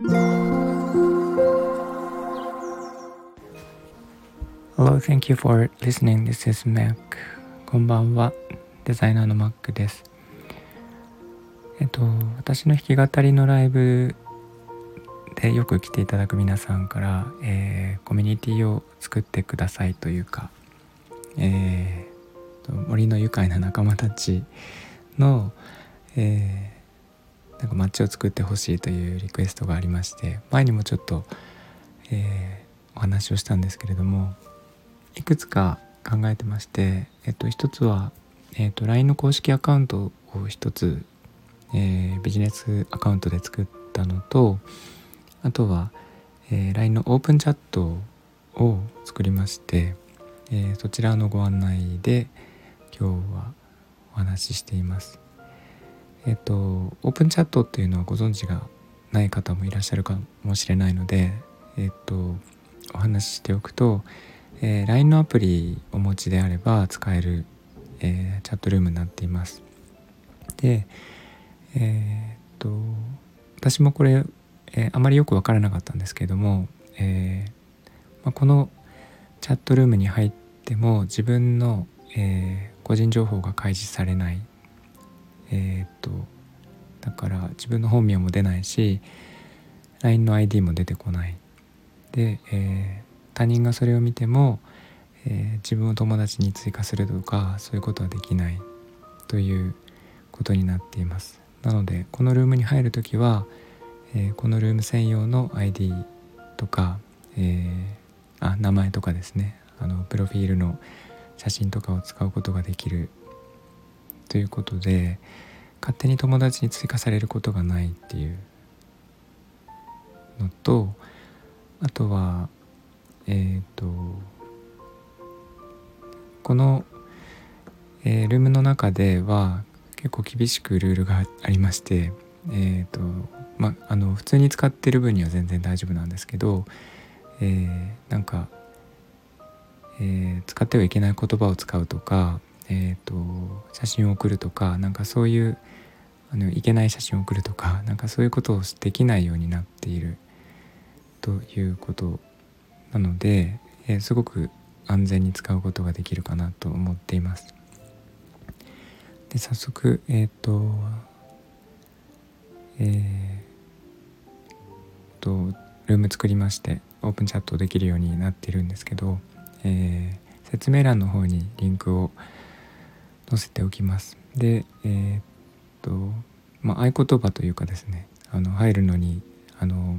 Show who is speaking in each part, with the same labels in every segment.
Speaker 1: Hello, thank you for listening. This is Mac. こんばんは。デザイナーの Mac です。えっと、私の弾き語りのライブでよく来ていただく皆さんから、えー、コミュニティを作ってくださいというか、えー、森の愉快な仲間たちの、えー、なんか街を作ってほしいというリクエストがありまして前にもちょっと、えー、お話をしたんですけれどもいくつか考えてまして、えっと、一つは、えっと、LINE の公式アカウントを一つ、えー、ビジネスアカウントで作ったのとあとは、えー、LINE のオープンチャットを作りまして、えー、そちらのご案内で今日はお話ししています。えっ、とオープンチャットっていうのはご存知がない方もいらっしゃるかもしれないので、えっ、とお話ししておくと、えー、LINE のアプリをお持ちであれば使える、えー、チャットルームになっています。で、えっと私もこれえ、あまりよく分からなかったんですけれども、えまあ、このチャットルームに入っても自分の、え、個人情報が開示されないえっとだから自分の本名も出ないし LINE の ID も出てこない。で、えー、他人がそれを見ても、えー、自分を友達に追加するとかそういうことはできない。ということになっています。なのでこのルームに入る時はえー、このルーム専用の ID とか、えー、あ名前とかですね。あのプロフィールの写真とかを使うことができるということで勝手に友達に追加されることがないっていうのとあとはえっ、ー、とこの、えー、ルームの中では結構厳しくルールがありましてえっ、ー、とまあの普通に使ってる分には全然大丈夫なんですけど、えー、なんか、えー、使ってはいけない言葉を使うとか、えーと、写真を送るとかなんかそういうあのいけない写真を送るとかなんかそういうことをできないようになっているということなので、えー、すごく安全に使うことができるかなと思っています。で早速、えーとえとルーム作りましてオープンチャットできるようになっているんですけど、えー、説明欄の方にリンクを載せておきます。で、えー、っと、まあ、合言葉というかですねあの入るのにあの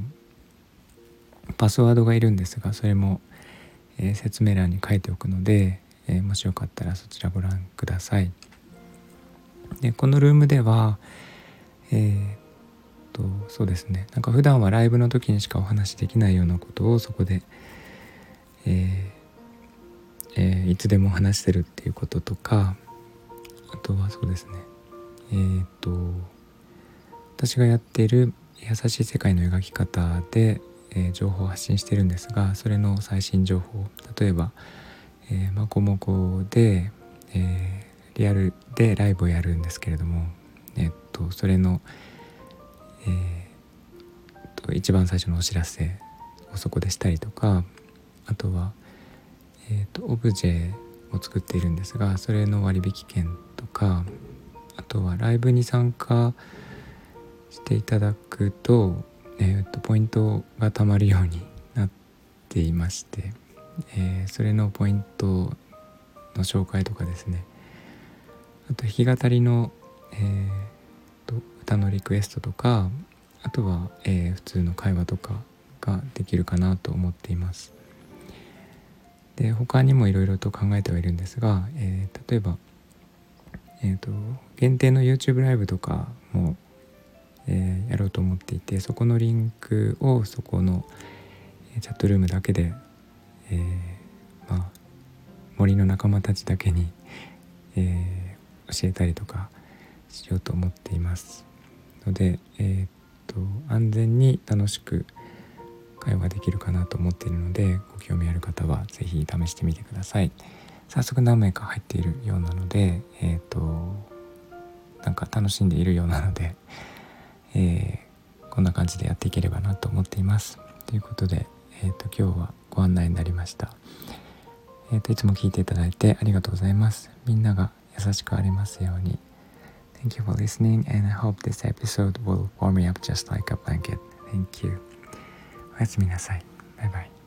Speaker 1: パスワードがいるんですがそれも、えー、説明欄に書いておくので、えー、もしよかったらそちらご覧ください。でこのルームでは、えとそうですねなんか普段はライブの時にしかお話しできないようなことをそこで、えーえー、いつでも話してるっていうこととかあとはそうですね。えっ、と私がやっている優しい世界の描き方で、えー、情報を発信してるんですがそれの最新情報例えば、えー、マコモコで、えー、リアルでライブをやるんですけれどもえっとそれの、えー、と一番最初のお知らせをそこでしたりとかあとは、えーと、オブジェを作っているんですがそれの割引券とかあとはライブに参加していただくと,、えーと、ポイントがたまるようになっていまして、えー、それのポイントの紹介とかですねあと弾き語りの、えー歌のリクエストとかあとは、えー、普通の会話とかができるかなと思っています。で他にもいろいろと考えてはいるんですが、えー、例えば、えーと、限定の YouTube ライブとかも、えー、やろうと思っていてそこのリンクをそこのチャットルームだけで、えー、まあ、森の仲間たちだけに、え教えたりとかしようと思っています。ので、え、っと安全に楽しく会話できるかなと思っているのでご興味ある方は是非試してみてください早速何名か入っているようなのでえー、っとなんか楽しんでいるようなので、えー、こんな感じでやっていければなと思っています。ということで、えーと、今日はご案内になりました。えーと、いつも聞いていただいてありがとうございます。みんなが優しくありますように。Thank you for listening and I hope this episode will warm me up just like a blanket. Thank you. おやすみなさい。バイバイ。